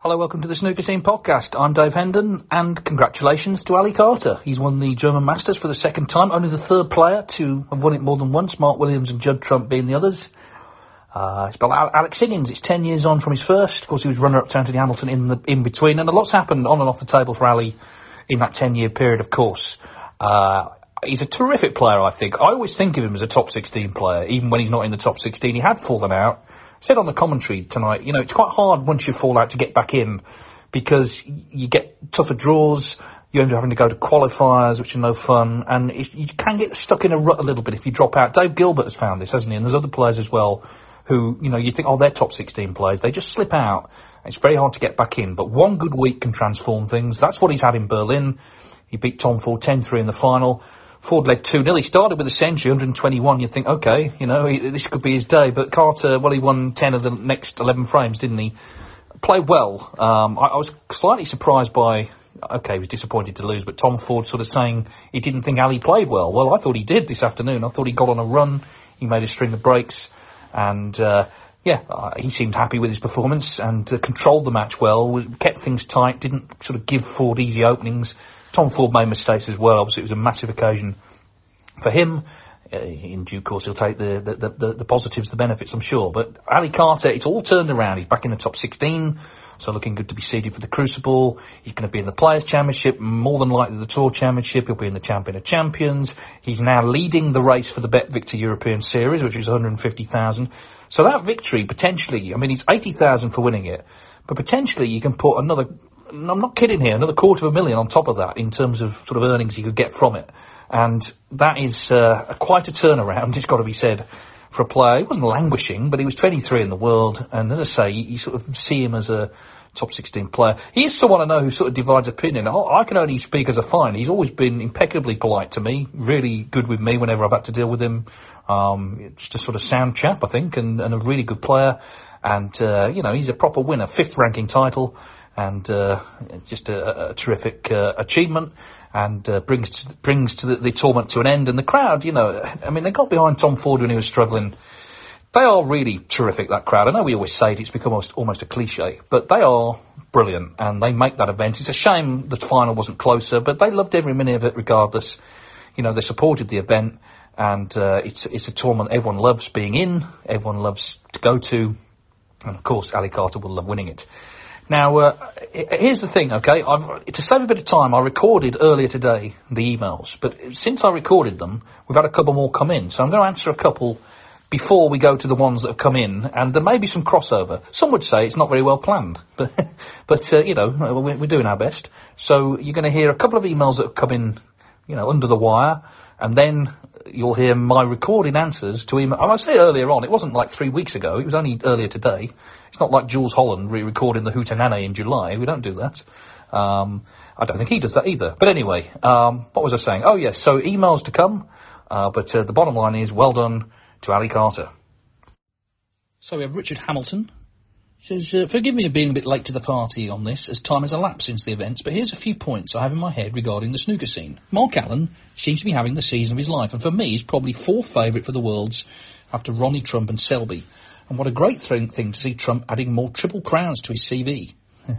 Hello, welcome to the Snooker Scene podcast. I'm Dave Hendon, and congratulations to Ali Carter. He's won the German Masters for the second time, only the third player to have won it more than once, Mark Williams and Judd Trump being the others. Uh, it's about Alex Higgins. It's 10 years on from his first. Of course, he was runner-up to Anthony Hamilton in the in between, and a lot's happened on and off the table for Ali in that 10-year period, of course. Uh, he's a terrific player, I think. I always think of him as a top 16 player, even when he's not in the top 16. He had fallen out said on the commentary tonight, you know, it's quite hard once you fall out to get back in because you get tougher draws. You end up having to go to qualifiers, which are no fun, and you can get stuck in a rut a little bit if you drop out. Dave Gilbert has found this, hasn't he? And there's other players as well who, you know, you think, oh, they're top 16 players. They just slip out. It's very hard to get back in, but one good week can transform things. That's what he's had in Berlin. He beat Tom Ford 10-3 in the final. Ford led 2 0. He started with a century, 121. You think, okay, you know, he, this could be his day. But Carter, well, he won 10 of the next 11 frames, didn't he? Played well. Um, I, I, was slightly surprised by, okay, he was disappointed to lose, but Tom Ford sort of saying he didn't think Ali played well. Well, I thought he did this afternoon. I thought he got on a run. He made a string of breaks. And, uh, yeah, uh, he seemed happy with his performance and uh, controlled the match well, kept things tight, didn't sort of give Ford easy openings Tom Ford made mistakes as well. Obviously, it was a massive occasion for him. Uh, in due course, he'll take the, the, the, the, positives, the benefits, I'm sure. But Ali Carter, it's all turned around. He's back in the top 16, so looking good to be seeded for the Crucible. He's going to be in the Players' Championship, more than likely the Tour Championship. He'll be in the Champion of Champions. He's now leading the race for the Bet Victor European Series, which is 150,000. So that victory, potentially, I mean, it's 80,000 for winning it, but potentially you can put another I'm not kidding here, another quarter of a million on top of that in terms of sort of earnings you could get from it. And that is uh, quite a turnaround, it's got to be said, for a player. He wasn't languishing, but he was 23 in the world. And as I say, you, you sort of see him as a top 16 player. He is someone I know who sort of divides opinion. I, can only speak as a fine. He's always been impeccably polite to me, really good with me whenever I've had to deal with him. Um, just a sort of sound chap, I think, and, and a really good player. And, uh, you know, he's a proper winner, fifth ranking title and uh, just a, a terrific uh, achievement and uh, brings to, brings to the, the, tournament to an end. And the crowd, you know, I mean, they got behind Tom Ford when he was struggling. They are really terrific. That crowd. I know we always say it; it's become almost, almost a cliche, but they are brilliant, and they make that event. It's a shame the final wasn't closer, but they loved every minute of it, regardless. You know, they supported the event, and uh, it's it's a tournament everyone loves being in, everyone loves to go to, and of course, Ali Carter will love winning it. Now, uh, here's the thing, okay? I've, to save a bit of time, I recorded earlier today the emails, but since I recorded them, we've had a couple more come in. So I'm going to answer a couple before we go to the ones that have come in, and there may be some crossover. Some would say it's not very well planned, but, but uh, you know, we're doing our best. So you're going to hear a couple of emails that have come in, you know, under the wire, and then you'll hear my recorded answers to email. I say earlier on, it wasn't like three weeks ago, it was only earlier today. It's not like Jools Holland re-recording the Hootenanny in July. We don't do that. Um, I don't think he does that either. But anyway, um, what was I saying? Oh yes, so emails to come. Uh, but uh, the bottom line is, well done to Ali Carter. So we have Richard Hamilton. Says, uh, forgive me for being a bit late to the party on this, as time has elapsed since the events, but here's a few points I have in my head regarding the snooker scene. Mark Allen seems to be having the season of his life, and for me, he's probably fourth favourite for the Worlds after Ronnie Trump and Selby. And what a great thing, thing to see Trump adding more triple crowns to his CV.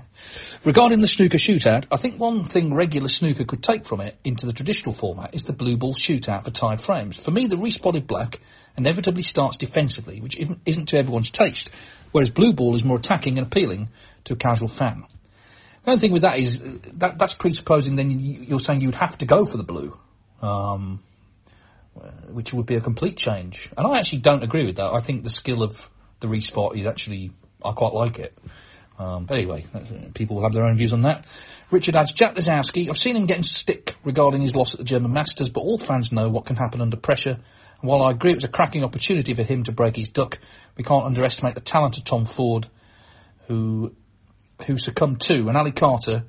Regarding the snooker shootout, I think one thing regular snooker could take from it into the traditional format is the blue ball shootout for tied frames. For me, the respotted black inevitably starts defensively, which isn't to everyone's taste, whereas blue ball is more attacking and appealing to a casual fan. The only thing with that is that that's presupposing then you're saying you'd have to go for the blue, um, which would be a complete change. And I actually don't agree with that. I think the skill of the respot is actually I quite like it. Um, but anyway, people will have their own views on that. Richard adds, Jack Lisowski, I've seen him getting stick regarding his loss at the German Masters, but all fans know what can happen under pressure. And while I agree it was a cracking opportunity for him to break his duck, we can't underestimate the talent of Tom Ford, who who succumbed to, and Ali Carter,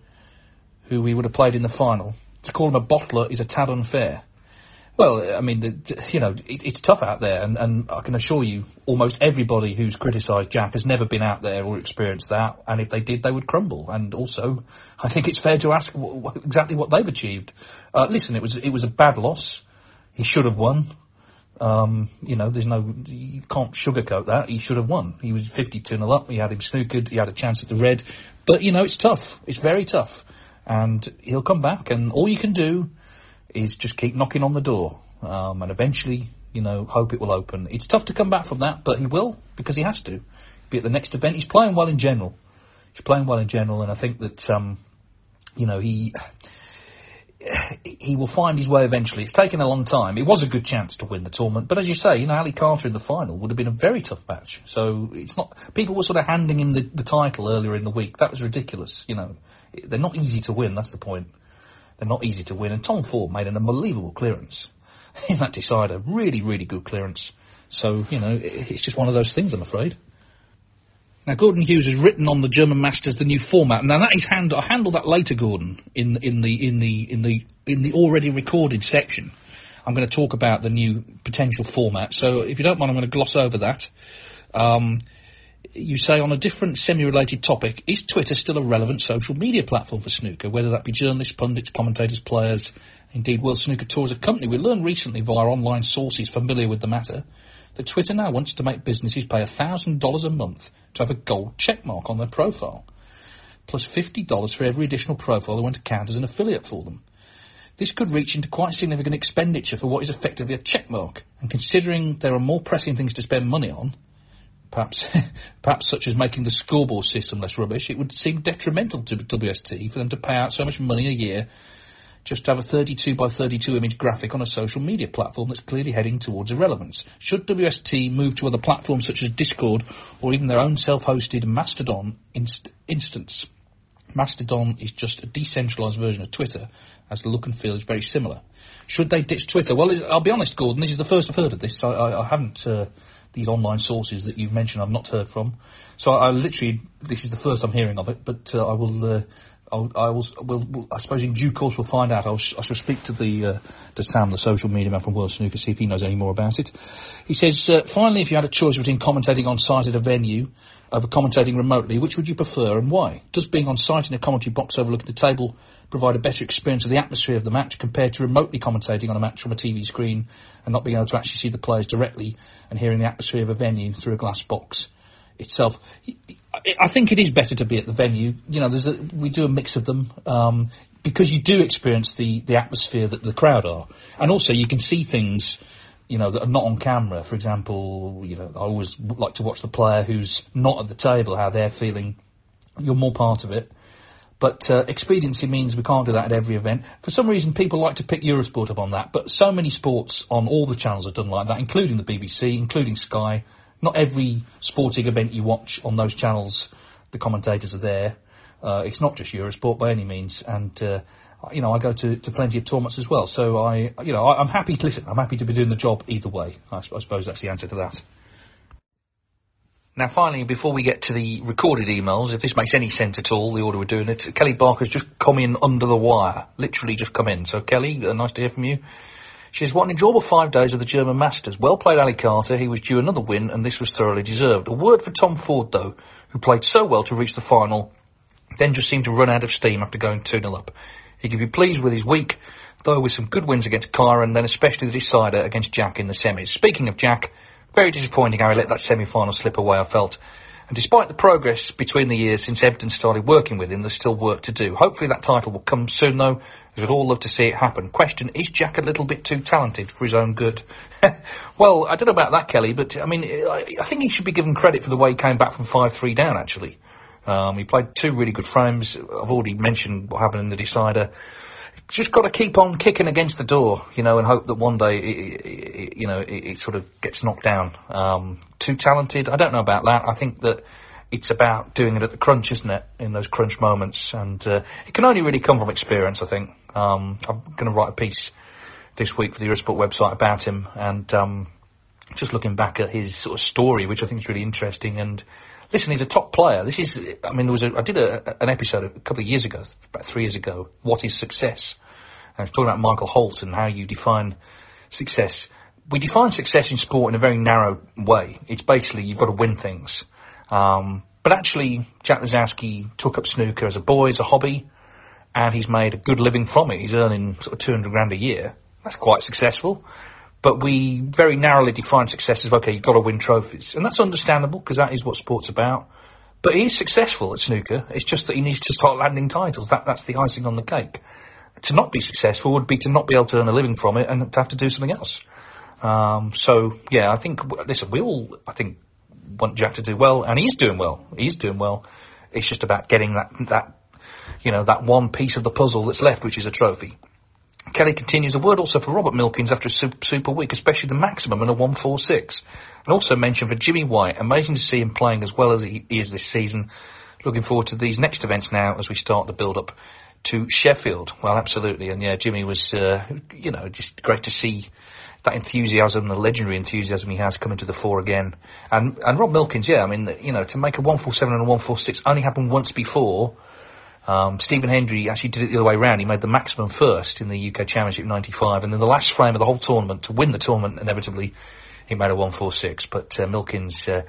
who we would have played in the final. To call him a bottler is a tad unfair. Well, I mean, the, you know, it, it's tough out there, and, and I can assure you, almost everybody who's criticised Jack has never been out there or experienced that, and if they did, they would crumble. And also, I think it's fair to ask what, exactly what they've achieved. Uh, listen, it was it was a bad loss. He should have won. Um, you know, there's no, you can't sugarcoat that. He should have won. He was 52 0 up. He had him snookered. He had a chance at the red. But, you know, it's tough. It's very tough. And he'll come back and all you can do is just keep knocking on the door. Um, and eventually, you know, hope it will open. It's tough to come back from that, but he will because he has to. Be at the next event. He's playing well in general. He's playing well in general, and I think that, um, you know, he, he will find his way eventually. It's taken a long time. It was a good chance to win the tournament, but as you say, you know, Ali Carter in the final would have been a very tough match. So it's not. People were sort of handing him the, the title earlier in the week. That was ridiculous. You know, they're not easy to win. That's the point. They're not easy to win. And Tom Ford made an unbelievable clearance in that decider. Really, really good clearance. So you know, it's just one of those things. I'm afraid. Now, Gordon Hughes has written on the German Masters the new format. Now, that is hand. I'll handle that later, Gordon, in in the in the in the in the already recorded section. I'm going to talk about the new potential format. So, if you don't mind, I'm going to gloss over that. Um, you say on a different semi-related topic, is Twitter still a relevant social media platform for snooker, whether that be journalists, pundits, commentators, players, indeed World Snooker Tour as a company? We learned recently via online sources familiar with the matter that Twitter now wants to make businesses pay $1,000 a month to have a gold checkmark on their profile, plus $50 for every additional profile they want to count as an affiliate for them. This could reach into quite significant expenditure for what is effectively a checkmark, and considering there are more pressing things to spend money on, perhaps, perhaps such as making the scoreboard system less rubbish, it would seem detrimental to WST for them to pay out so much money a year just to have a 32 by 32 image graphic on a social media platform that's clearly heading towards irrelevance. Should WST move to other platforms such as Discord or even their own self-hosted Mastodon inst- instance? Mastodon is just a decentralized version of Twitter, as the look and feel is very similar. Should they ditch Twitter? Well, I'll be honest, Gordon, this is the first I've heard of this. I, I, I haven't, uh, these online sources that you've mentioned, I've not heard from. So I, I literally, this is the first I'm hearing of it, but uh, I will uh, I'll, will, I suppose in due course we'll find out. I'll, I shall speak to the, uh, to Sam, the social media man from World Snooker, see if he knows any more about it. He says, uh, finally, if you had a choice between commentating on site at a venue over commentating remotely, which would you prefer and why? Does being on site in a commentary box overlooking the table provide a better experience of the atmosphere of the match compared to remotely commentating on a match from a TV screen and not being able to actually see the players directly and hearing the atmosphere of a venue through a glass box itself? I think it is better to be at the venue. You know, there's a, we do a mix of them um, because you do experience the the atmosphere that the crowd are, and also you can see things. You know that are not on camera. For example, you know I always like to watch the player who's not at the table, how they're feeling. You're more part of it. But uh, expediency means we can't do that at every event. For some reason, people like to pick Eurosport up on that, but so many sports on all the channels are done like that, including the BBC, including Sky, not every sporting event you watch on those channels, the commentators are there. Uh, it's not just Eurosport by any means, and uh, you know I go to, to plenty of tournaments as well. So I, you know, I, am happy to listen. I'm happy to be doing the job either way. I, I suppose that's the answer to that. Now, finally, before we get to the recorded emails, if this makes any sense at all, the order we're doing it, Kelly Barker's just come in under the wire. Literally just come in. So, Kelly, uh, nice to hear from you. She has what an enjoyable five days of the German Masters. Well played Ali Carter, he was due another win and this was thoroughly deserved. A word for Tom Ford though, who played so well to reach the final, then just seemed to run out of steam after going 2-0 up. He could be pleased with his week, though with some good wins against Kyren and then especially the decider against Jack in the semis. Speaking of Jack, very disappointing how he let that semi-final slip away, I felt. And despite the progress between the years since Everton started working with him, there's still work to do. Hopefully that title will come soon though, as we'd all love to see it happen. Question, is Jack a little bit too talented for his own good? well, I don't know about that, Kelly, but I mean, I think he should be given credit for the way he came back from 5-3 down, actually. Um, he played two really good frames. I've already mentioned what happened in the decider just got to keep on kicking against the door, you know, and hope that one day, it, it, you know, it, it, sort of gets knocked down. Um, too talented? I don't know about that. I think that it's about doing it at the crunch, isn't it? In those crunch moments, and uh, it can only really come from experience. I think. Um, I'm going to write a piece this week for the Eurosport website about him, and um, just looking back at his sort of story, which I think is really interesting and listen, he's a top player. This is, I mean, there was a, I did a, an episode a couple of years ago, about three years ago, what is success? And I was talking about Michael Holt and how you define success. We define success in sport in a very narrow way. It's basically you've got to win things. Um, but actually, Jack Lisowski took up snooker as a boy, as a hobby, and he's made a good living from it. He's earning sort of 200 grand a year. That's quite successful. But we very narrowly define success as, okay, you've got to win trophies. And that's understandable because that is what sport's about. But he's successful at snooker. It's just that he needs to start landing titles. That, that's the icing on the cake. To not be successful would be to not be able to earn a living from it and to have to do something else. Um, so yeah, I think, listen, we all, I think, want Jack to do well and he's doing well. He's doing well. It's just about getting that, that, you know, that one piece of the puzzle that's left, which is a trophy. Kelly continues, a word also for Robert Milkins after a super, super week, especially the maximum in a 146. And also mention for Jimmy White, amazing to see him playing as well as he is this season. Looking forward to these next events now as we start the build up to Sheffield. Well, absolutely. And yeah, Jimmy was, uh, you know, just great to see that enthusiasm, the legendary enthusiasm he has coming to the fore again. And, and Rob Milkins, yeah, I mean, you know, to make a 147 and a 146 only happened once before um, Stephen Hendry actually did it the other way around. He made the maximum first in the UK Championship 95, and then the last frame of the whole tournament to win the tournament, inevitably, he made a 146. But uh, Milkins, uh,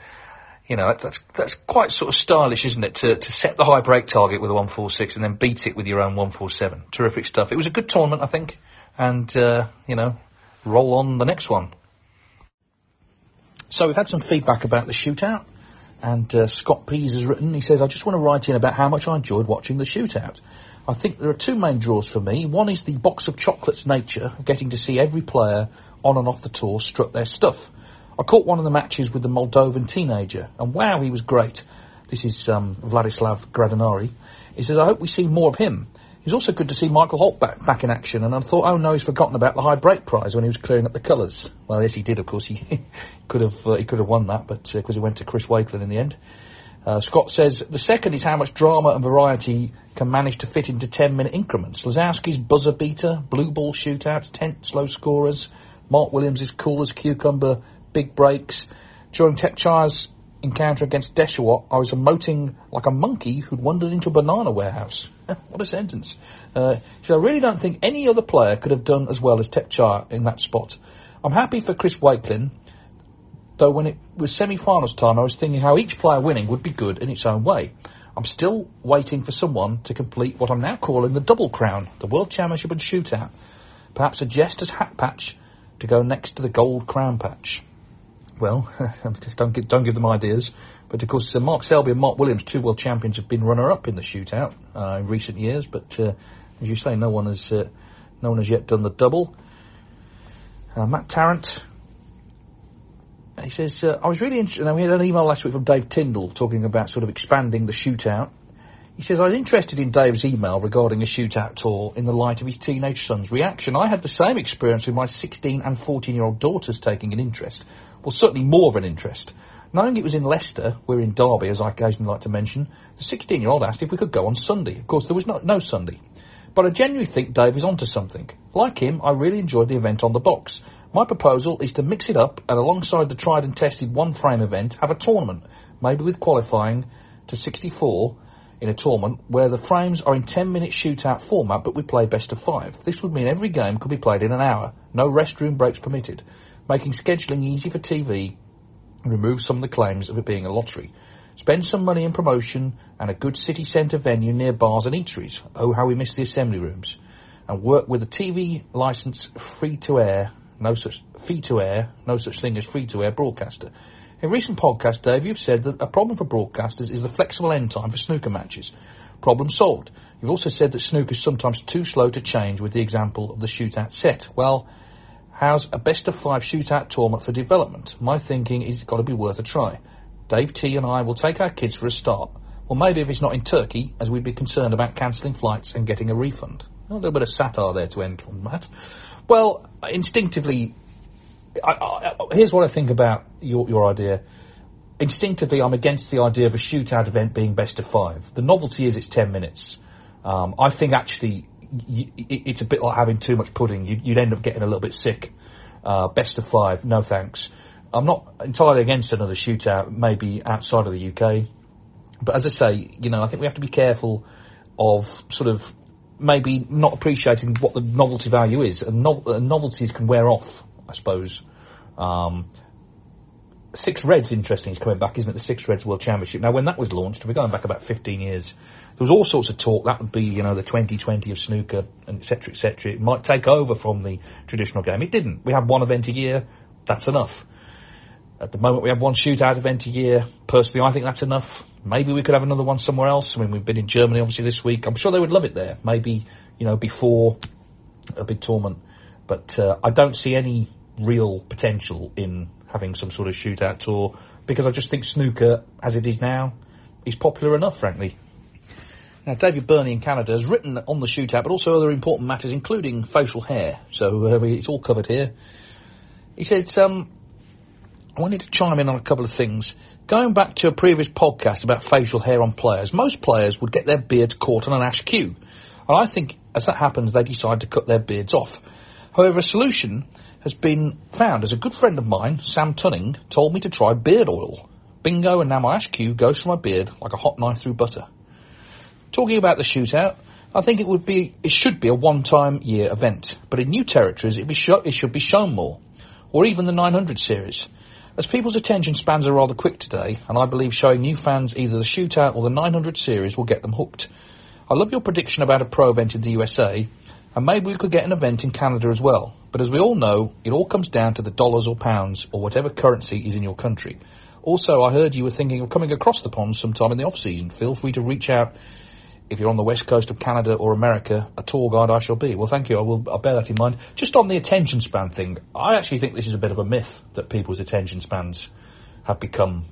you know, that's that's quite sort of stylish, isn't it? To to set the high break target with a 146 and then beat it with your own 147. Terrific stuff. It was a good tournament, I think, and uh, you know, roll on the next one. So we've had some feedback about the shootout. And uh, Scott Pease has written, he says, I just want to write in about how much I enjoyed watching the shootout. I think there are two main draws for me. One is the box of chocolates nature, getting to see every player on and off the tour strut their stuff. I caught one of the matches with the Moldovan teenager, and wow, he was great. This is um, Vladislav Gradinari. He says, I hope we see more of him. It's also good to see Michael Holt back, back in action, and I thought, oh no, he's forgotten about the high break prize when he was clearing up the colours. Well, yes, he did, of course. He could have uh, he could have won that, but because uh, he went to Chris Wakelin in the end. Uh, Scott says the second is how much drama and variety can manage to fit into 10 minute increments. Lisowski's buzzer beater, blue ball shootouts, tense slow scorers, Mark Williams is cool as cucumber, big breaks. During Thepchai's encounter against Dechawat, I was emoting like a monkey who'd wandered into a banana warehouse. what a sentence. Uh, so I really don't think any other player could have done as well as Thepchai in that spot. I'm happy for Chris Wakelin, though when it was semi-finals time, I was thinking how each player winning would be good in its own way. I'm still waiting for someone to complete what I'm now calling the double crown, the World Championship and Shootout. Perhaps a Jester's hat patch to go next to the gold crown patch. Well, don't, give, don't give them ideas. But of course, uh, Mark Selby and Mark Williams, two world champions, have been runner-up in the shootout uh, in recent years. But uh, as you say, no one has uh, no one has yet done the double. Uh, Matt Tarrant, he says, uh, I was really interested. Now we had an email last week from Dave Tyndall talking about sort of expanding the shootout. He says, I was interested in Dave's email regarding a shootout tour in the light of his teenage son's reaction. I had the same experience with my 16 and 14 year old daughters taking an interest well, certainly more of an interest. Knowing it was in Leicester, we're in Derby, as I occasionally like to mention, the 16-year-old asked if we could go on Sunday. Of course, there was no, no Sunday. But I genuinely think Dave is onto something. Like him, I really enjoyed the event on the box. My proposal is to mix it up and alongside the tried and tested one frame event, have a tournament, maybe with qualifying to 64 in a tournament where the frames are in 10 minute shootout format but we play best of five. This would mean every game could be played in an hour, no restroom breaks permitted making scheduling easy for TV remove some of the claims of it being a lottery. Spend some money in promotion and a good city centre venue near bars and eateries. Oh, how we miss the assembly rooms. And work with a TV licence free to air, no such, free to air, no such thing as free to air broadcaster. In recent podcasts, Dave, you've said that a problem for broadcasters is the flexible end time for snooker matches. Problem solved. You've also said that snooker is sometimes too slow to change with the example of the shootout set. Well, how's a best of five shootout tournament for development? My thinking is it's got to be worth a try. Dave T and I will take our kids for a start. Well, maybe if it's not in Turkey, as we'd be concerned about cancelling flights and getting a refund. A little bit of satire there to end on that. Well, instinctively, I, I, here's what I think about your, your idea. Instinctively, I'm against the idea of a shootout event being best of five. The novelty is it's 10 minutes. Um, I think actually y- it's a bit like having too much pudding. You'd, you'd end up getting a little bit sick. Uh, best of five, no thanks. I'm not entirely against another shootout, maybe outside of the UK. But as I say, you know, I think we have to be careful of sort of maybe not appreciating what the novelty value is. And, no- novelties can wear off, I suppose. Um, Six Reds, interesting, is coming back, isn't it? The Six Reds World Championship. Now, when that was launched, we're going back about 15 years, there was all sorts of talk. That would be, you know, the 2020 of snooker, and et cetera, et cetera. It might take over from the traditional game. It didn't. We have one event a year. That's enough. At the moment, we have one shootout event a year. Personally, I think that's enough. Maybe we could have another one somewhere else. I mean, we've been in Germany, obviously, this week. I'm sure they would love it there. Maybe, you know, before a big tournament. But uh, I don't see any real potential in having some sort of shootout tour because I just think snooker, as it is now, is popular enough, frankly. Now, David Burney in Canada has written on the shootout, but also other important matters, including facial hair. So uh, it's all covered here. He said, um, I wanted to chime in on a couple of things. Going back to a previous podcast about facial hair on players, most players would get their beards caught on an ash cue. And I think as that happens, they decide to cut their beards off. However, a solution has been found as a good friend of mine, Sam Tunning, told me to try beard oil. Bingo, and now my ash cue goes through my beard like a hot knife through butter. Talking about the shootout, I think it would be, it should be a one-time year event, but in new territories it, be sho- it should be shown more, or even the 900 series. As people's attention spans are rather quick today, and I believe showing new fans either the shootout or the 900 series will get them hooked. I love your prediction about a pro event in the USA, and maybe we could get an event in Canada as well. But as we all know, it all comes down to the dollars or pounds or whatever currency is in your country. Also, I heard you were thinking of coming across the pond sometime in the off season. Feel free to reach out if you're on the west coast of Canada or America. A tour guide I shall be. Well, thank you. I will. I'll bear that in mind. Just on the attention span thing, I actually think this is a bit of a myth that people's attention spans have become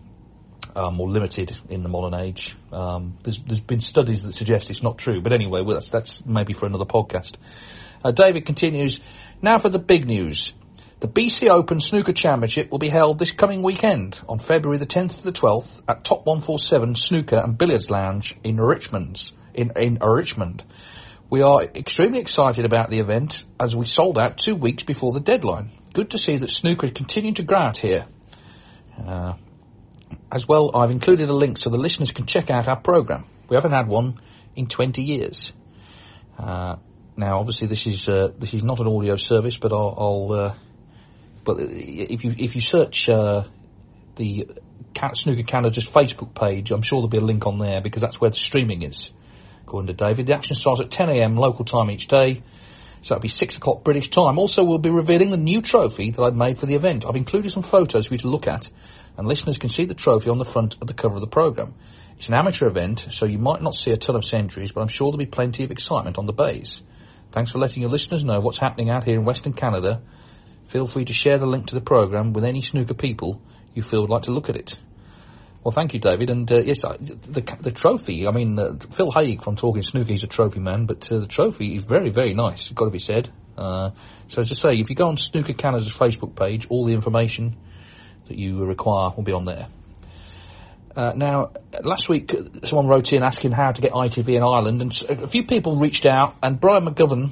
uh, more limited in the modern age. Um, there's, there's been studies that suggest it's not true, but anyway, well, that's, that's maybe for another podcast. Uh, David continues. Now for the big news. The BC Open Snooker Championship will be held this coming weekend on February the 10th to the 12th at Top 147 Snooker and Billiards Lounge in Richmond. In, in Richmond. We are extremely excited about the event as we sold out two weeks before the deadline. Good to see that snooker is continuing to grow out here. Uh, as well, I've included a link so the listeners can check out our program. We haven't had one in 20 years. Uh, now, obviously, this is uh, this is not an audio service, but I'll. I'll uh, but if you if you search uh, the Snooker Canada's Facebook page, I'm sure there'll be a link on there because that's where the streaming is. According to David, the action starts at 10 a.m. local time each day. So that'll be six o'clock British time. Also, we'll be revealing the new trophy that I've made for the event. I've included some photos for you to look at, and listeners can see the trophy on the front of the cover of the program. It's an amateur event, so you might not see a ton of centuries, but I'm sure there'll be plenty of excitement on the bays. Thanks for letting your listeners know what's happening out here in Western Canada. Feel free to share the link to the program with any snooker people you feel would like to look at it. Well, thank you, David. And uh, yes, I, the the trophy. I mean, uh, Phil Haigh from Talking Snooker, he's a trophy man, but uh, the trophy is very, very nice. It's got to be said. Uh, so as I say, if you go on Snooker Canada's Facebook page, all the information that you require will be on there. Uh, now, last week, someone wrote in asking how to get ITV in Ireland, and a few people reached out, and Brian McGovern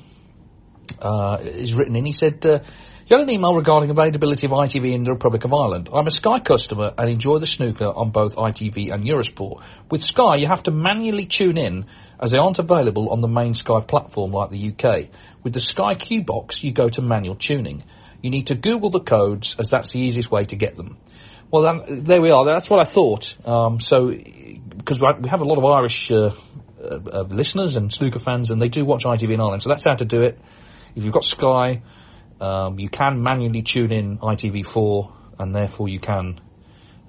uh, is written in. He said, uh, you had an email regarding availability of ITV in the Republic of Ireland. I'm a Sky customer and enjoy the snooker on both ITV and Eurosport. With Sky, you have to manually tune in as they aren't available on the main Sky platform like the UK. With the Sky Q box, you go to manual tuning. You need to Google the codes as that's the easiest way to get them. Well, then, there we are. That's what I thought. Um, so, because we have a lot of Irish uh, uh, uh, listeners and snooker fans, and they do watch ITV in Ireland. So that's how to do it. If you've got Sky, um, you can manually tune in ITV4, and therefore you can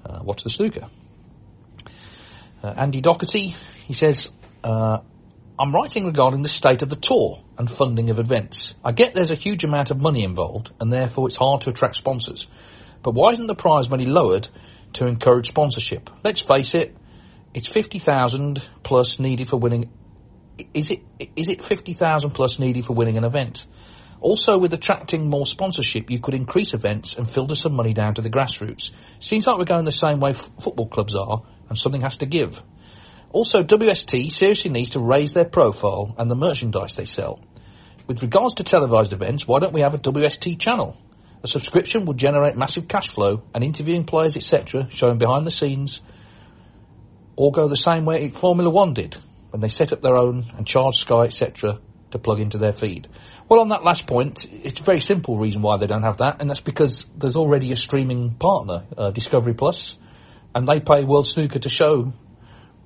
uh, watch the snooker. Uh, Andy Doherty, he says, uh, I'm writing regarding the state of the tour and funding of events. I get there's a huge amount of money involved, and therefore it's hard to attract sponsors. But why isn't the prize money lowered to encourage sponsorship? Let's face it, it's 50,000 plus needed for winning. Is it, is it 50,000 plus needed for winning an event? Also, with attracting more sponsorship, you could increase events and filter some money down to the grassroots. Seems like we're going the same way f- football clubs are, and something has to give. Also, WST seriously needs to raise their profile and the merchandise they sell. With regards to televised events, why don't we have a WST channel? A subscription would generate massive cash flow and interviewing players, etc., showing behind the scenes, all go the same way Formula One did when they set up their own and charge Sky, etc., to plug into their feed. Well, on that last point, it's a very simple reason why they don't have that, and that's because there's already a streaming partner, uh, Discovery Plus, and they pay World Snooker to show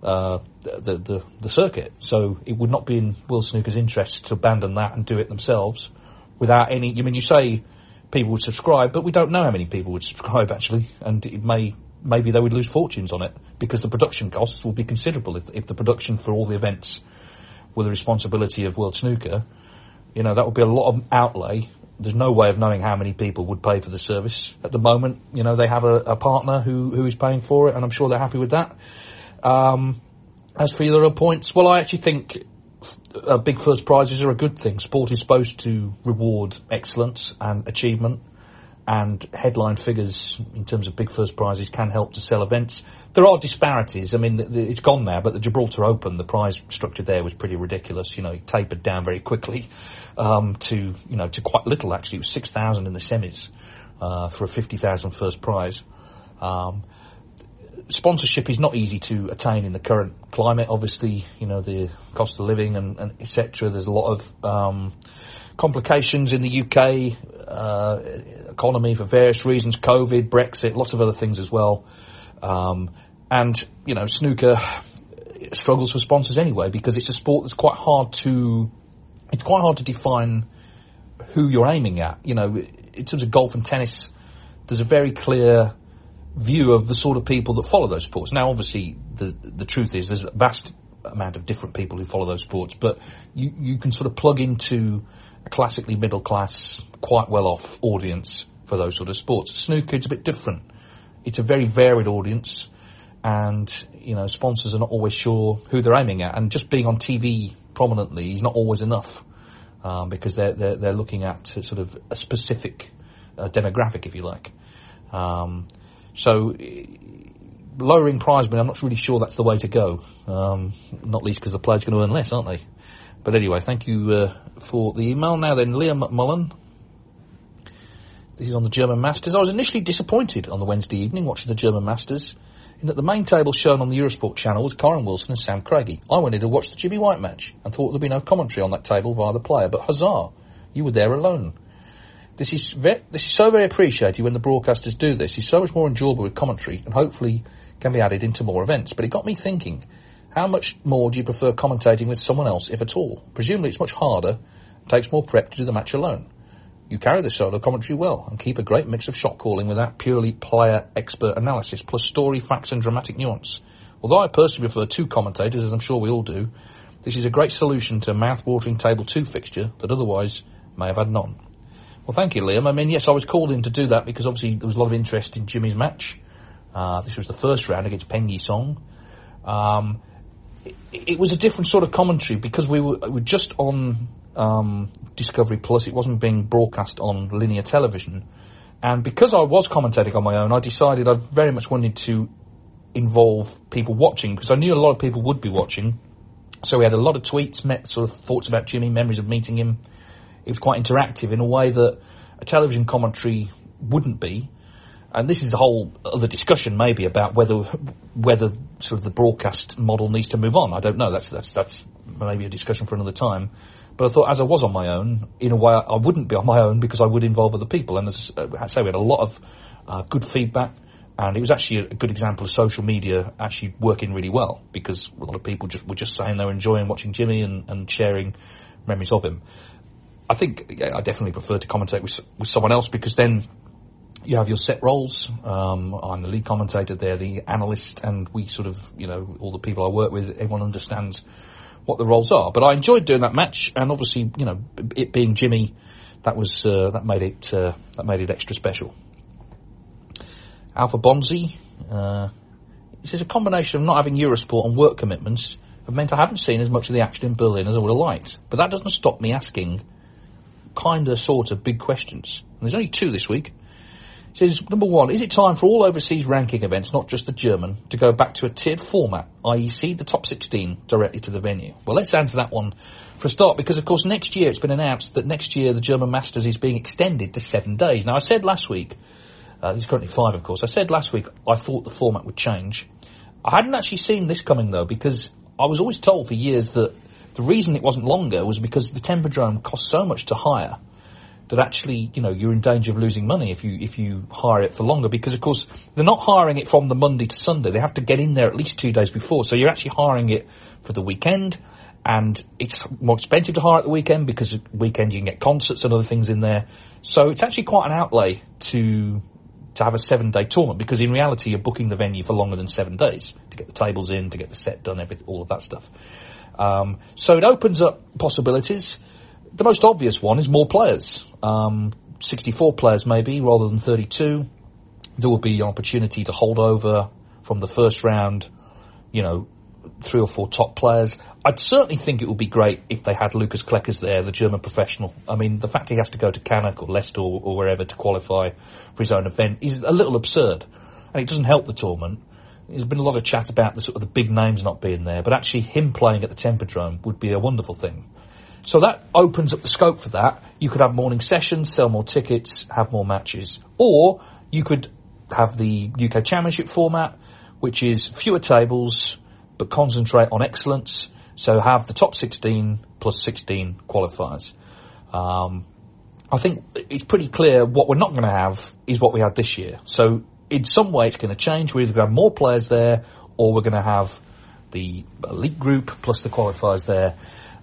uh, the, the the circuit. So it would not be in World Snooker's interest to abandon that and do it themselves without any. I mean, you say people would subscribe, but we don't know how many people would subscribe actually, and it may maybe they would lose fortunes on it because the production costs will be considerable if, if the production for all the events were the responsibility of World Snooker. You know, that would be a lot of outlay. There's no way of knowing how many people would pay for the service. At the moment, you know, they have a, a partner who, who is paying for it, and I'm sure they're happy with that. Um, as for the other points, well, I actually think uh, big first prizes are a good thing. Sport is supposed to reward excellence and achievement and headline figures in terms of big first prizes can help to sell events. There are disparities. I mean, the, the, it's gone now, but the Gibraltar Open, the prize structure there was pretty ridiculous. You know, it tapered down very quickly um, to you know to quite little actually. It was six thousand in the semis uh, for a fifty thousand first prize. Um, sponsorship is not easy to attain in the current climate. Obviously, you know the cost of living and, and etc. There's a lot of um, complications in the UK uh, economy for various reasons, COVID, Brexit, lots of other things as well. Um, and, you know, snooker struggles for sponsors anyway because it's a sport that's quite hard to, it's quite hard to define who you're aiming at. You know, in terms of golf and tennis, there's a very clear view of the sort of people that follow those sports. Now, obviously, the the truth is there's a vast amount of different people who follow those sports, but you, you can sort of plug into a classically middle class, quite well off audience for those sort of sports. Snooker is a bit different. It's a very varied audience, and you know sponsors are not always sure who they're aiming at. And just being on TV prominently is not always enough um, because they're, they're they're looking at sort of a specific uh, demographic, if you like. Um, so lowering prize money, I'm not really sure that's the way to go. Um, not least because the players are going to earn less, aren't they? But anyway, thank you uh, for the email. Now then, Liam McMullen. This is on the German Masters. I was initially disappointed on the Wednesday evening watching the German Masters in that the main table shown on the Eurosport channel was Kyren Wilson and Sam Craigie. I went in to watch the Jimmy White match and thought there'd be no commentary on that table via the player, but huzzah, you were there alone. This is ve- this is so very appreciated when the broadcasters do this. It's so much more enjoyable with commentary and hopefully can be added into more events. But it got me thinking, how much more do you prefer commentating with someone else, if at all? Presumably it's much harder, takes more prep to do the match alone. You carry the solo commentary well and keep a great mix of shot calling without purely player expert analysis, plus story, facts and dramatic nuance. Although I personally prefer two commentators, as I'm sure we all do, this is a great solution to a mouth-watering table two fixture that otherwise may have had none. Well, thank you, Liam. I mean, yes, I was called in to do that because obviously there was a lot of interest in Jimmy's match. Uh, this was the first round against Peng Song. Um, it, it, was a different sort of commentary because we were, we were just on um, Discovery Plus. It wasn't being broadcast on linear television. And because I was commentating on my own, I decided I very much wanted to involve people watching because I knew a lot of people would be watching. So we had a lot of tweets, met sort of thoughts about Jimmy, memories of meeting him. It was quite interactive in a way that a television commentary wouldn't be and this is a whole other discussion maybe about whether whether sort of the broadcast model needs to move on. I don't know. That's that's that's maybe a discussion for another time. But I thought, as I was on my own, in a way, I wouldn't be on my own because I would involve other people. And as I say, we had a lot of uh, good feedback, And it was actually a good example of social media actually working really well because a lot of people just were just saying they were enjoying watching Jimmy and, and sharing memories of him. I think yeah, I definitely prefer to commentate with, with someone else because then you have your set roles. Um, I'm the lead commentator there, the analyst, and we sort of, you know, all the people I work with, everyone understands what the roles are. But I enjoyed doing that match, and obviously, you know, it being Jimmy, that was uh, that made it uh, that made it extra special. Alpha Bonzi, uh, is a combination of not having Eurosport and work commitments have meant I haven't seen as much of the action in Berlin as I would have liked. But that doesn't stop me asking kind of, sort of big questions. And there's only two this week says, number one, is it time for all overseas ranking events, not just the German, to go back to a tiered format, i.e. seed the top 16 directly to the venue? Well, let's answer that one for a start, because of course next year it's been announced that next year the German Masters is being extended to seven days. Now I said last week, uh, currently five of course, I said last week I thought the format would change. I hadn't actually seen this coming though, because I was always told for years that the reason it wasn't longer was because the Tempodrome costs so much to hire that actually, you know, you're in danger of losing money if you if you hire it for longer because, of course, they're not hiring it from the Monday to Sunday. They have to get in there at least two days before. So you're actually hiring it for the weekend, and it's more expensive to hire at the weekend because weekend you can get concerts and other things in there. So it's actually quite an outlay to to have a seven day tournament because in reality you're booking the venue for longer than seven days to get the tables in, to get the set done, everything, all of that stuff. Um, so it opens up possibilities the most obvious one is more players. Um, 64 players maybe rather than 32. There will be an opportunity to hold over from the first round, you know, three or four top players. I'd certainly think it would be great if they had Lukas Kleckers there, the German professional. I mean, the fact he has to go to Cannock or Leicester or, or wherever to qualify for his own event is a little absurd. And it doesn't help the tournament. There's been a lot of chat about the sort of the big names not being there, but actually him playing at the Tempodrome would be a wonderful thing. So that opens up the scope for that. You could have morning sessions, sell more tickets, have more matches. Or you could have the UK Championship format, which is fewer tables, but concentrate on excellence. So have the top 16 plus 16 qualifiers. Um, I think it's pretty clear what we're not going to have is what we had this year. So in some way it's going to change. We're either going to have more players there or we're going to have the elite group plus the qualifiers there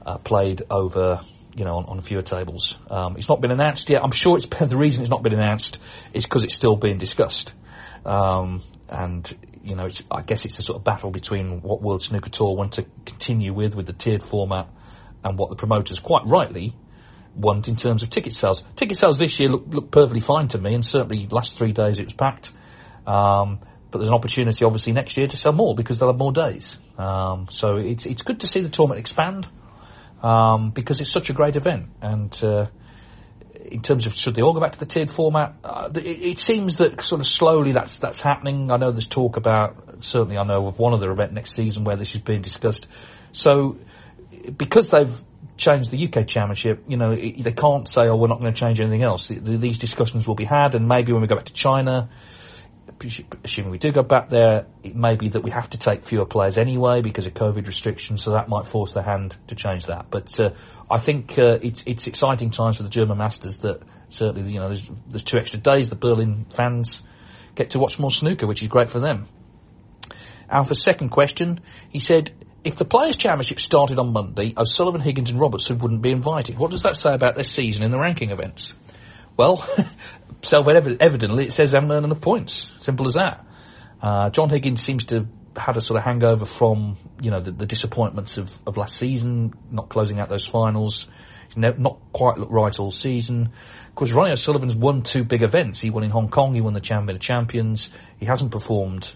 uh, played over you know, on, on fewer tables. Um, it's not been announced yet. I'm sure it's the reason it's not been announced is because it's still being discussed. Um, and you know, I guess it's a sort of battle between what World Snooker Tour want to continue with with the tiered format and what the promoters quite rightly want in terms of ticket sales. Ticket sales this year look, look perfectly fine to me, and certainly last three days it was packed. Um, but there's an opportunity, obviously, next year to sell more because they'll have more days. Um, so it's it's good to see the tournament expand um, because it's such a great event. And uh, in terms of should they all go back to the tiered format, uh, it, it, seems that sort of slowly that's that's happening. I know there's talk about certainly I know of one other event next season where this is being discussed. So because they've changed the UK Championship, you know, it, they can't say, oh, we're not going to change anything else. These discussions will be had, and maybe when we go back to China, assuming we do go back there, it may be that we have to take fewer players anyway because of COVID restrictions, so that might force the hand to change that. But uh, I think uh, it's it's exciting times for the German Masters that certainly you know there's, there's two extra days. The Berlin fans get to watch more snooker, which is great for them. Alpha's second question, he said, if the Players' Championship started on Monday, O'Sullivan, Higgins and Robertson wouldn't be invited. What does that say about their season in the ranking events? Well, self-evidently, it says they haven't earned enough points. Simple as that. Uh, John Higgins seems to have had a sort of hangover from, you know, the, the disappointments of, of last season, not closing out those finals. Not quite looked right all season. Of course, Ronnie O'Sullivan's won two big events. He won in Hong Kong, he won the Champion of Champions. He hasn't performed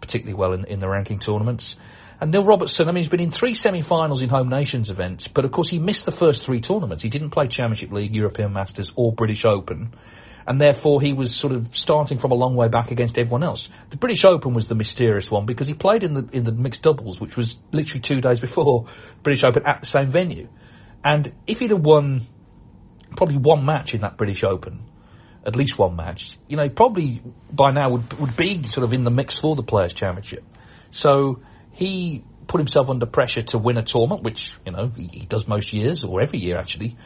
particularly well in, in the ranking tournaments. And Neil Robertson, I mean, he's been in three semi-finals in home nations events, but of course he missed the first three tournaments. He didn't play Championship League, European Masters, or British Open and therefore he was sort of starting from a long way back against everyone else. The British Open was the mysterious one because he played in the in the mixed doubles, which was literally two days before British Open at the same venue. And if he'd have won probably one match in that British Open, at least one match, you know, probably by now would would be sort of in the mix for the Players Championship. So he put himself under pressure to win a tournament, which you know he, he does most years or every year actually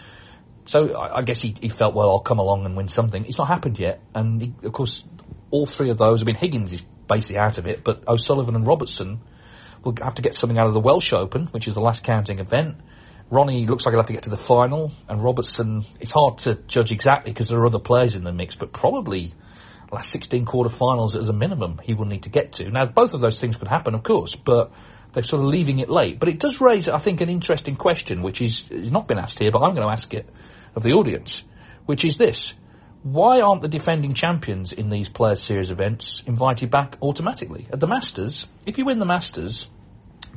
So I, I guess he, he felt, well, I'll come along and win something. It's not happened yet. And he, of course, all three of those, I mean, Higgins is basically out of it, but O'Sullivan and Robertson will have to get something out of the Welsh Open, which is the last counting event. Ronnie looks like he'll have to get to the final, and Robertson, it's hard to judge exactly because there are other players in the mix, but probably last 16 quarterfinals as a minimum he will need to get to. Now, both of those things could happen, of course, but they're sort of leaving it late. But it does raise, I think, an interesting question, which is, not been asked here, but I'm going to ask it of the audience, which is this. Why aren't the defending champions in these Players Series events invited back automatically? At the Masters, if you win the Masters,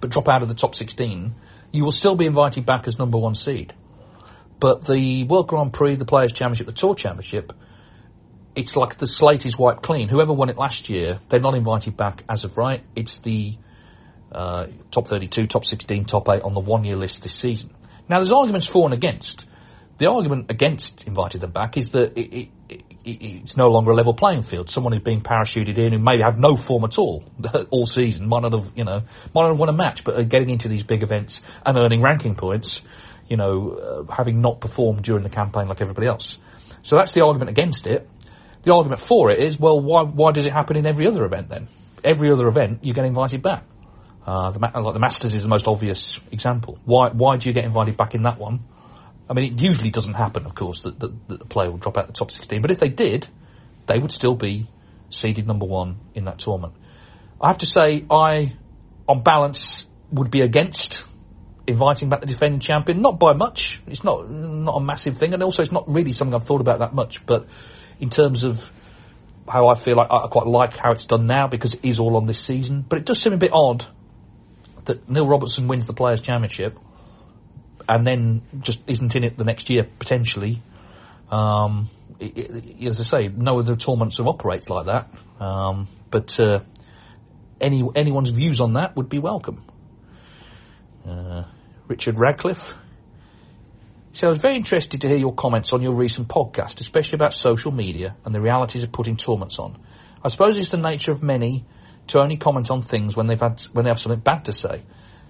but drop out of the top 16, you will still be invited back as number one seed. But the World Grand Prix, the Players Championship, the Tour Championship, it's like the slate is wiped clean. Whoever won it last year, they're not invited back as of right. It's the uh, top 32, top 16, top 8 on the one year list this season. Now, there's arguments for and against. The argument against inviting them back is that it, it, it, it's no longer a level playing field. Someone who's being parachuted in who maybe have no form at all all season, might not have, you know, might not have won a match, but getting into these big events and earning ranking points, you know, uh, having not performed during the campaign like everybody else. So that's the argument against it. The argument for it is, well, why, why does it happen in every other event then? Every other event, you get invited back. Uh, the, like the Masters is the most obvious example. Why, why do you get invited back in that one? I mean, it usually doesn't happen, of course, that, that, that the player will drop out the top 16, but if they did, they would still be seeded number one in that tournament. I have to say, I, on balance, would be against inviting back the defending champion, not by much. It's not, not a massive thing, and also it's not really something I've thought about that much, but in terms of how I feel, I, I quite like how it's done now because it is all on this season. But it does seem a bit odd that Neil Robertson wins the Players' Championship and then just isn't in it the next year potentially. Um, it, it, as I say, no other tournament sort of operates like that. Um, but uh, any anyone's views on that would be welcome. Uh, Richard Radcliffe so I was very interested to hear your comments on your recent podcast, especially about social media and the realities of putting tournaments on. I suppose it's the nature of many to only comment on things when they've had when they have something bad to say.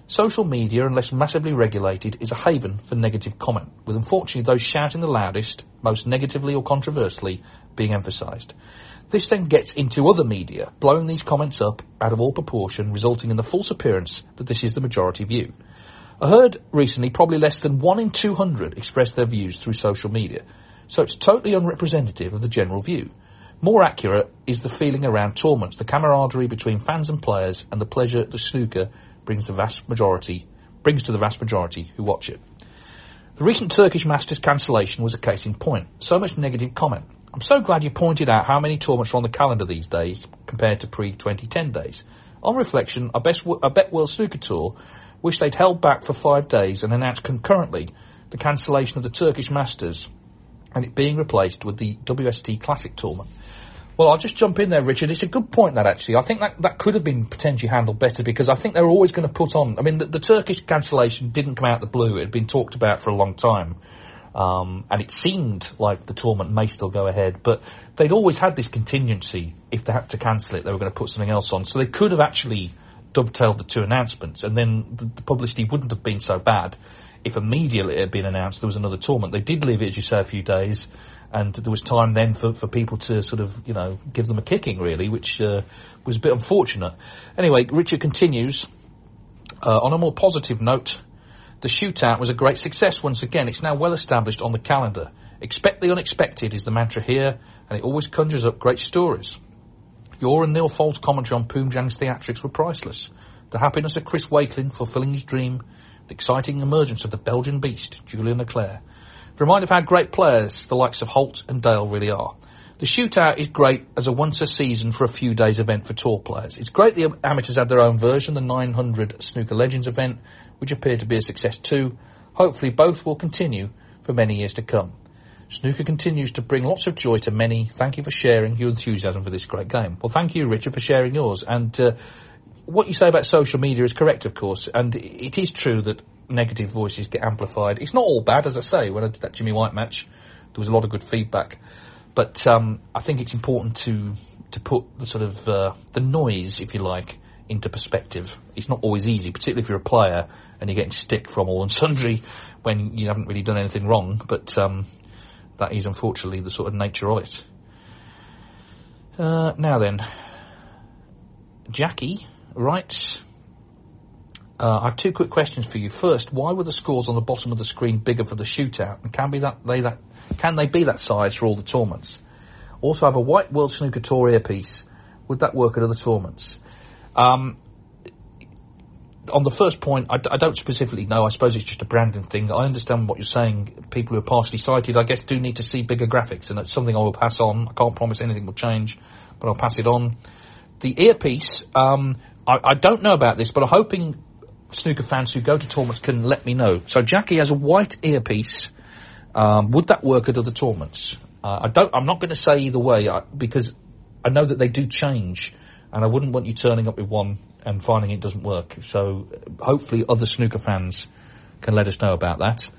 Social media, unless massively regulated, is a haven for negative comment, with unfortunately those shouting the loudest, most negatively or controversially, being emphasised. This then gets into other media, blowing these comments up out of all proportion, resulting in the false appearance that this is the majority view. I heard recently probably less than 1 in 200 express their views through social media, so it's totally unrepresentative of the general view. More accurate is the feeling around tournaments, the camaraderie between fans and players, and the pleasure the snooker brings the vast majority brings to the vast majority who watch it. The recent Turkish Masters cancellation was a case in point. So much negative comment. I'm so glad you pointed out how many tournaments are on the calendar these days compared to pre-2010 days. On reflection, I, best, I bet World Snooker Tour wish they'd held back for five days and announced concurrently the cancellation of the Turkish Masters and it being replaced with the WST Classic tournament. Well, I'll just jump in there, Richard. It's a good point that actually. I think that that could have been potentially handled better because I think they were always going to put on. I mean, the, the Turkish cancellation didn't come out of the blue. It had been talked about for a long time. Um, and it seemed like the tournament may still go ahead, but they'd always had this contingency. If they had to cancel it, they were going to put something else on. So they could have actually dovetailed the two announcements, and then the, the, publicity wouldn't have been so bad if immediately it had been announced there was another tournament. They did leave it, as you say, a few days, and there was time then for, for people to sort of, you know, give them a kicking, really, which uh, was a bit unfortunate. Anyway, Richard continues. Uh, on a more positive note, the shootout was a great success once again. It's now well established on the calendar. Expect the unexpected is the mantra here, and it always conjures up great stories. Your and Neil Foulds' commentary on Poomjaeng's theatrics were priceless. The happiness of Chris Wakelin fulfilling his dream, the exciting emergence of the Belgian beast, Julien Leclercq. The reminder of how great players the likes of Holt and Dale really are. The shootout is great as a once a season for a few days event for tour players. It's great the amateurs have their own version, the 900 Snooker Legends event, which appeared to be a success too. Hopefully both will continue for many years to come. Snooker continues to bring lots of joy to many. Thank you for sharing your enthusiasm for this great game. Well, thank you, Richard, for sharing yours. And uh, what you say about social media is correct, of course, and it is true that negative voices get amplified. It's not all bad, as I say. When I did that Jimmy White match, there was a lot of good feedback, but um, I think it's important to to put the sort of uh, the noise, if you like, into perspective. It's not always easy, particularly if you're a player and you're getting stick from all and sundry when you haven't really done anything wrong. But um, that is unfortunately the sort of nature of it. Uh, now then, Jackie writes. Uh, I have two quick questions for you. First, why were the scores on the bottom of the screen bigger for the shootout, and can be that they that can they be that size for all the tournaments? Also, I have a white World Snooker Tour earpiece. Would that work at other tournaments? Um, on the first point, I, I, don't specifically know. I suppose it's just a branding thing. I understand what you're saying. People who are partially sighted, I guess, do need to see bigger graphics, and it's something I will pass on. I can't promise anything will change, but I'll pass it on. The earpiece, um, I, I, don't know about this, but I'm hoping snooker fans who go to tournaments can let me know. So Jackie has a white earpiece. Um, would that work at other tournaments? Uh, I don't. I'm not going to say either way I, because I know that they do change, and I wouldn't want you turning up with one and finding it doesn't work. So hopefully other snooker fans can let us know about that.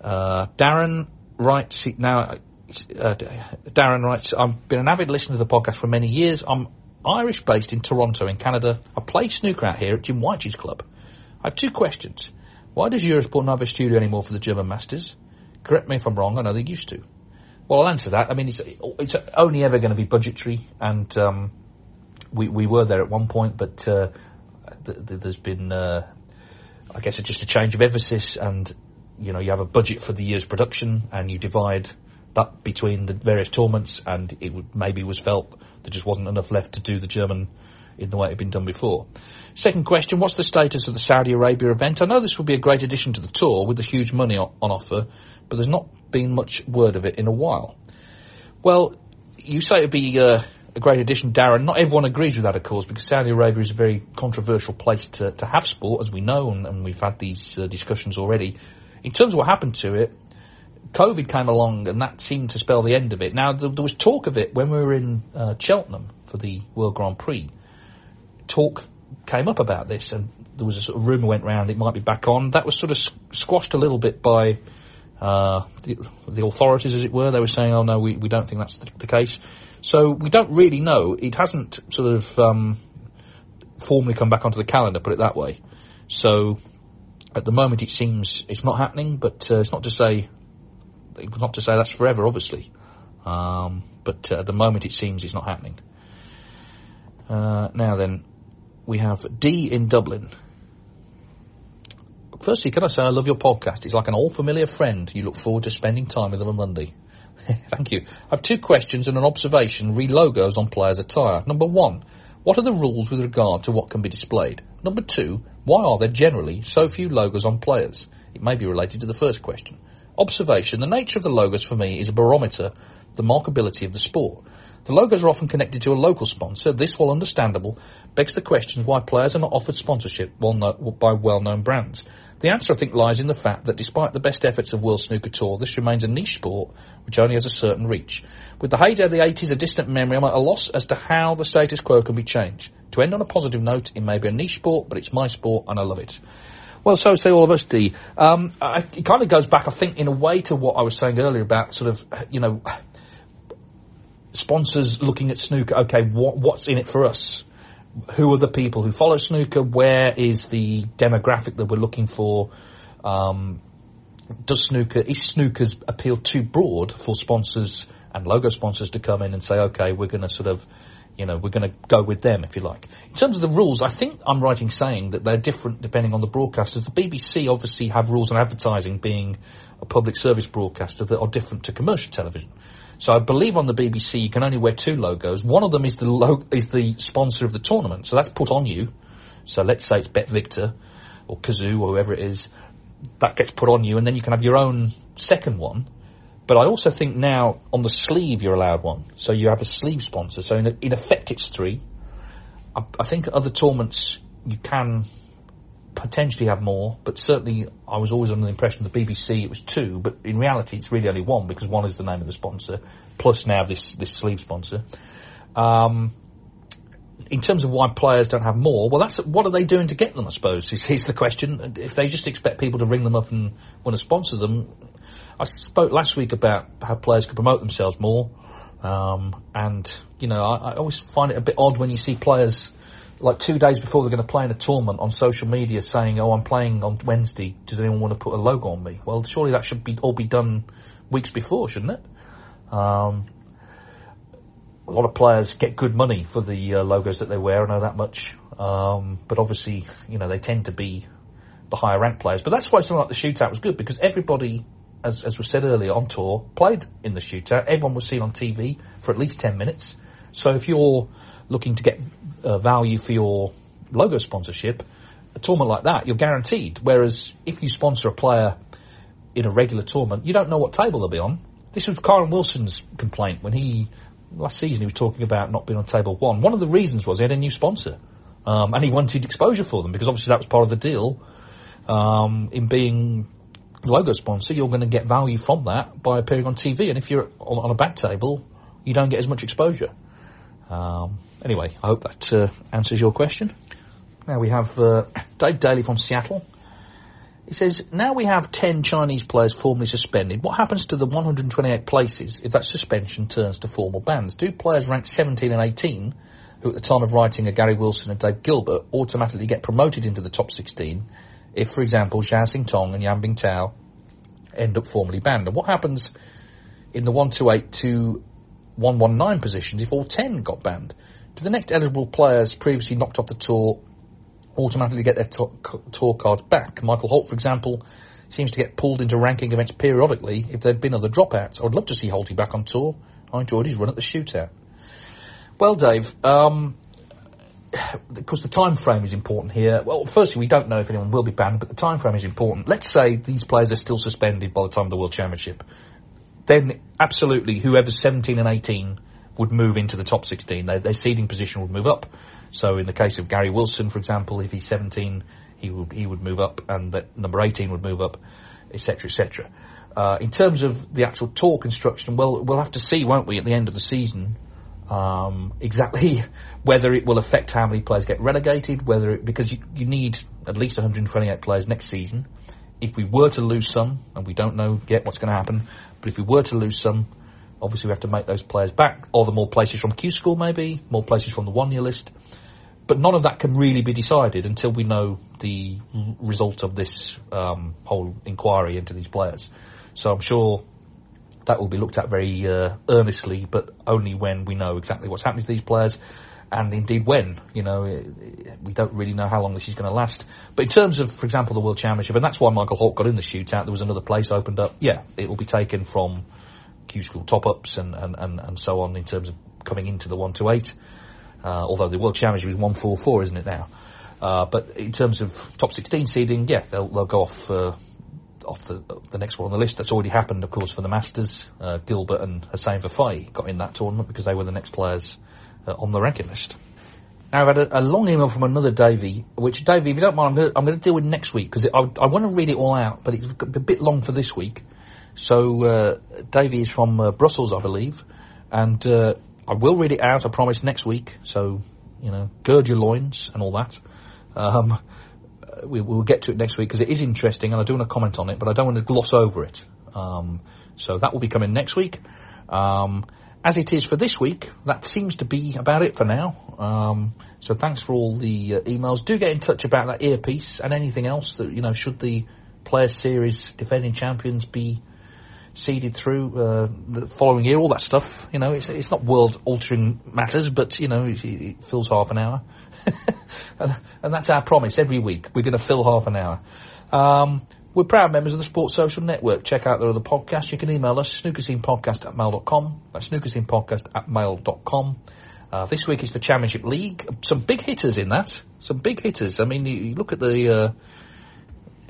Uh, Darren writes now. Uh, Darren writes, I've been an avid listener to the podcast for many years. I'm Irish based in Toronto in Canada. I play snooker out here at Jim Whitey's club. I have two questions. Why does Eurosport not have a studio anymore for the German Masters? Correct me if I'm wrong, I know they used to. Well, I'll answer that. I mean, it's, it's only ever going to be budgetary, and um, we, we were there at one point, but uh, th- th- there's been, uh, I guess, it's just a change of emphasis, and you know, you have a budget for the year's production, and you divide that between the various tournaments, and it would, maybe was felt there just wasn't enough left to do the German in the way it had been done before. Second question, what's the status of the Saudi Arabia event? I know this would be a great addition to the tour with the huge money on, offer, but there's not been much word of it in a while. Well, you say it'd be uh, a great addition, Darren. Not everyone agrees with that, of course, because Saudi Arabia is a very controversial place to, to have sport, as we know, and, and we've had these uh, discussions already. In terms of what happened to it, COVID came along, and that seemed to spell the end of it. Now, there, there was talk of it when we were in uh, Cheltenham for the World Grand Prix. Talk came up about this, and there was a sort of rumor went round it might be back on. That was sort of squashed a little bit by uh, the, the, authorities, as it were. They were saying, "Oh no, we, we don't think that's the, the case." So we don't really know. It hasn't sort of um, formally come back onto the calendar, put it that way. So at the moment, it seems it's not happening, but uh, it's not to say not to say that's forever, obviously. Um, but uh, at the moment, it seems it's not happening. Uh, now then, we have D in Dublin. Firstly, can I say I love your podcast? It's like an all familiar friend. You look forward to spending time with them on Monday. Thank you. I have two questions and an observation re logos on players' attire. Number one, what are the rules with regard to what can be displayed? Number two, why are there generally so few logos on players? It may be related to the first question. Observation, the nature of the logos for me is a barometer, the markability of the sport. The logos are often connected to a local sponsor. This, while understandable, begs the question why players are not offered sponsorship by well-known brands. The answer, I think, lies in the fact that despite the best efforts of World Snooker Tour, this remains a niche sport which only has a certain reach. With the heyday of the 80s a distant memory, I'm at a loss as to how the status quo can be changed. To end on a positive note, it may be a niche sport, but it's my sport and I love it. Well, so say all of us, D. Um, it kind of goes back, I think, in a way to what I was saying earlier about sort of, you know, sponsors looking at snooker, okay, what, what's in it for us? Who are the people who follow snooker? Where is the demographic that we're looking for? Um, does snooker, is snooker's appeal too broad for sponsors and logo sponsors to come in and say, okay, we're going to sort of, you know, we're going to go with them, if you like. In terms of the rules, I think I'm right in saying that they're different depending on the broadcasters. The BBC obviously have rules on advertising being a public service broadcaster that are different to commercial television. So I believe on the BBC you can only wear two logos. One of them is the lo- is the sponsor of the tournament, so that's put on you. So let's say it's Bet Victor or Cazoo or whoever it is. That gets put on you, and then you can have your own second one. But I also think now on the sleeve you're allowed one, so you have a sleeve sponsor. So in, in effect it's three. I, I think other tournaments you can potentially have more, but certainly I was always under the impression the BBC it was two, but in reality it's really only one because one is the name of the sponsor, plus now this this sleeve sponsor. Um, in terms of why players don't have more, well, that's what are they doing to get them? I suppose is, is the question. If they just expect people to ring them up and want to sponsor them, I spoke last week about how players could promote themselves more, um, and you know I, I always find it a bit odd when you see players like two days before they're going to play in a tournament on social media saying, "Oh, I'm playing on Wednesday. Does anyone want to put a logo on me?" Well, surely that should be all be done weeks before, shouldn't it? Um, a lot of players get good money for the uh, logos that they wear. I know that much. Um, but obviously, you know, they tend to be the higher ranked players. But that's why something like the shootout was good because everybody, as, as was said earlier on tour, played in the shootout. Everyone was seen on TV for at least 10 minutes. So if you're looking to get uh, value for your logo sponsorship, a tournament like that, you're guaranteed. Whereas if you sponsor a player in a regular tournament, you don't know what table they'll be on. This was Kyren Wilson's complaint when he, last season, he was talking about not being on table one. One of the reasons was he had a new sponsor. Um, and he wanted exposure for them because obviously that was part of the deal. Um, in being logo sponsor, you're going to get value from that by appearing on TV. And if you're on, on a back table, you don't get as much exposure. Um, anyway, I hope that uh, answers your question. Now we have uh, Dave Daly from Seattle. He says, now we have 10 Chinese players formally suspended. What happens to the 128 places if that suspension turns to formal bans? Do players ranked 17 and 18, who at the time of writing are Gary Wilson and Dave Gilbert, automatically get promoted into the top 16 if, for example, Zhao Xintong and Yan Bingtao end up formally banned? And what happens in the 128 to 119 positions if all 10 got banned? Do the next eligible players previously knocked off the tour automatically get their tour cards back? Michael Holt, for example, seems to get pulled into ranking events periodically if there'd been other dropouts. I would love to see Holty back on tour. I enjoyed his run at the shootout. Well, Dave, um, because the time frame is important here. Well, firstly, we don't know if anyone will be banned, but the time frame is important. Let's say these players are still suspended by the time of the World Championship. Then, absolutely, whoever's 17 and 18 would move into the top 16. Their, their seeding position would move up. So, in the case of Gary Wilson, for example, if he's 17, he would he would move up, and that number 18 would move up, etc., etc. Uh, in terms of the actual tour construction, well, we'll have to see, won't we, at the end of the season, um, exactly whether it will affect how many players get relegated, whether it, because you, you need at least 128 players next season. If we were to lose some, and we don't know yet what's going to happen, but if we were to lose some, obviously we have to make those players back, or the more places from Q School maybe, more places from the one year list. But none of that can really be decided until we know the result of this um, whole inquiry into these players. So I'm sure that will be looked at very uh, earnestly, but only when we know exactly what's happening to these players, and indeed when. You know, it, it, we don't really know how long this is going to last. But in terms of, for example, the World Championship, and that's why Michael Holt got in the shootout. There was another place opened up. Yeah, it will be taken from Q School top ups and, and, and, and so on in terms of coming into the one to eight. Uh, although the World Championship is one four four, isn't it now? Uh, but in terms of top 16 seeding, yeah, they'll, they'll go off uh, off the the next one on the list. That's already happened, of course, for the Masters. Uh, Gilbert and Hossein Vafaei got in that tournament because they were the next players uh, on the ranking list. Now I've had a, a long email from another Davey, which Davey, if you don't mind, I'm going to, deal with next week because I, I want to read it all out, but it's a bit long for this week. So uh, Davey is from uh, Brussels, I believe, and uh, I will read it out. I promise next week. So you know, gird your loins and all that. Um, we, will get to it next week because it is interesting, and I do want to comment on it, but I don't want to gloss over it. Um, so that will be coming next week. Um, as it is for this week, that seems to be about it for now. Um, so thanks for all the uh, emails. Do get in touch about that earpiece and anything else that you know. Should the Players Series defending champions be seeded through uh, the following year? All that stuff. You know, it's it's not world altering matters, but you know, it, it fills half an hour, and, that's our promise every week. We're going to fill half an hour. Um, we're proud members of the Sports Social Network. Check out their other podcasts. You can email us, snookerscenepodcast at mail.com. That's snookerscenepodcast at mail.com. Uh, this week is the Championship League. Some big hitters in that. Some big hitters. I mean, you, you look at the, uh,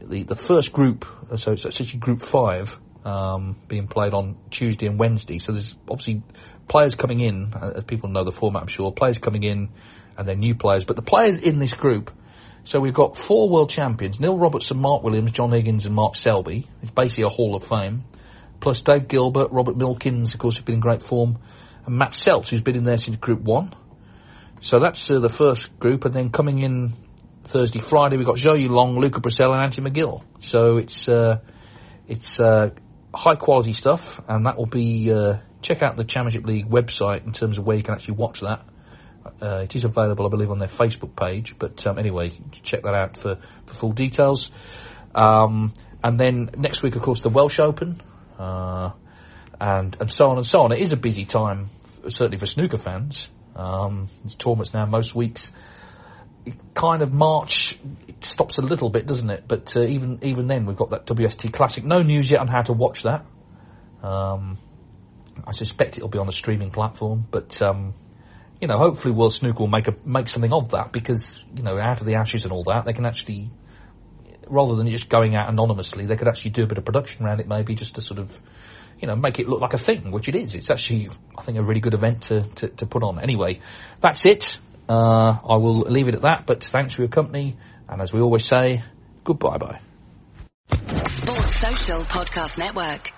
the, the first group, uh, so it's actually group five, um, being played on Tuesday and Wednesday. So there's obviously players coming in, uh, as people know the format, I'm sure, players coming in and they're new players. But the players in this group so we've got four world champions, Neil Robertson, Mark Williams, John Higgins and Mark Selby. It's basically a Hall of Fame. Plus Dave Gilbert, Robert Milkins, of course, who've been in great form, and Matt Selt, who's been in there since Group 1. So that's uh, the first group, and then coming in Thursday, Friday, we've got Zhou Long, Luca Brecel and Anthony McGill. So it's, uh, it's, uh, high quality stuff, and that will be, uh, check out the Championship League website in terms of where you can actually watch that. Uh, it is available, I believe, on their Facebook page. But um, anyway, check that out for, for full details. Um, and then next week, of course, the Welsh Open, uh, and and so on and so on. It is a busy time, certainly for snooker fans. Um, there's tournaments now most weeks. Kind of March it stops a little bit, doesn't it? But uh, even even then, we've got that WST Classic. No news yet on how to watch that. Um, I suspect it'll be on a streaming platform, but um, you know, hopefully World Snooker will make a make something of that because you know, out of the ashes and all that, they can actually, rather than just going out anonymously, they could actually do a bit of production around it, maybe just to sort of, you know, make it look like a thing, which it is. It's actually, I think, a really good event to to, to put on. Anyway, that's it. Uh, I will leave it at that. But thanks for your company, and as we always say, goodbye bye. Sports Social Podcast Network.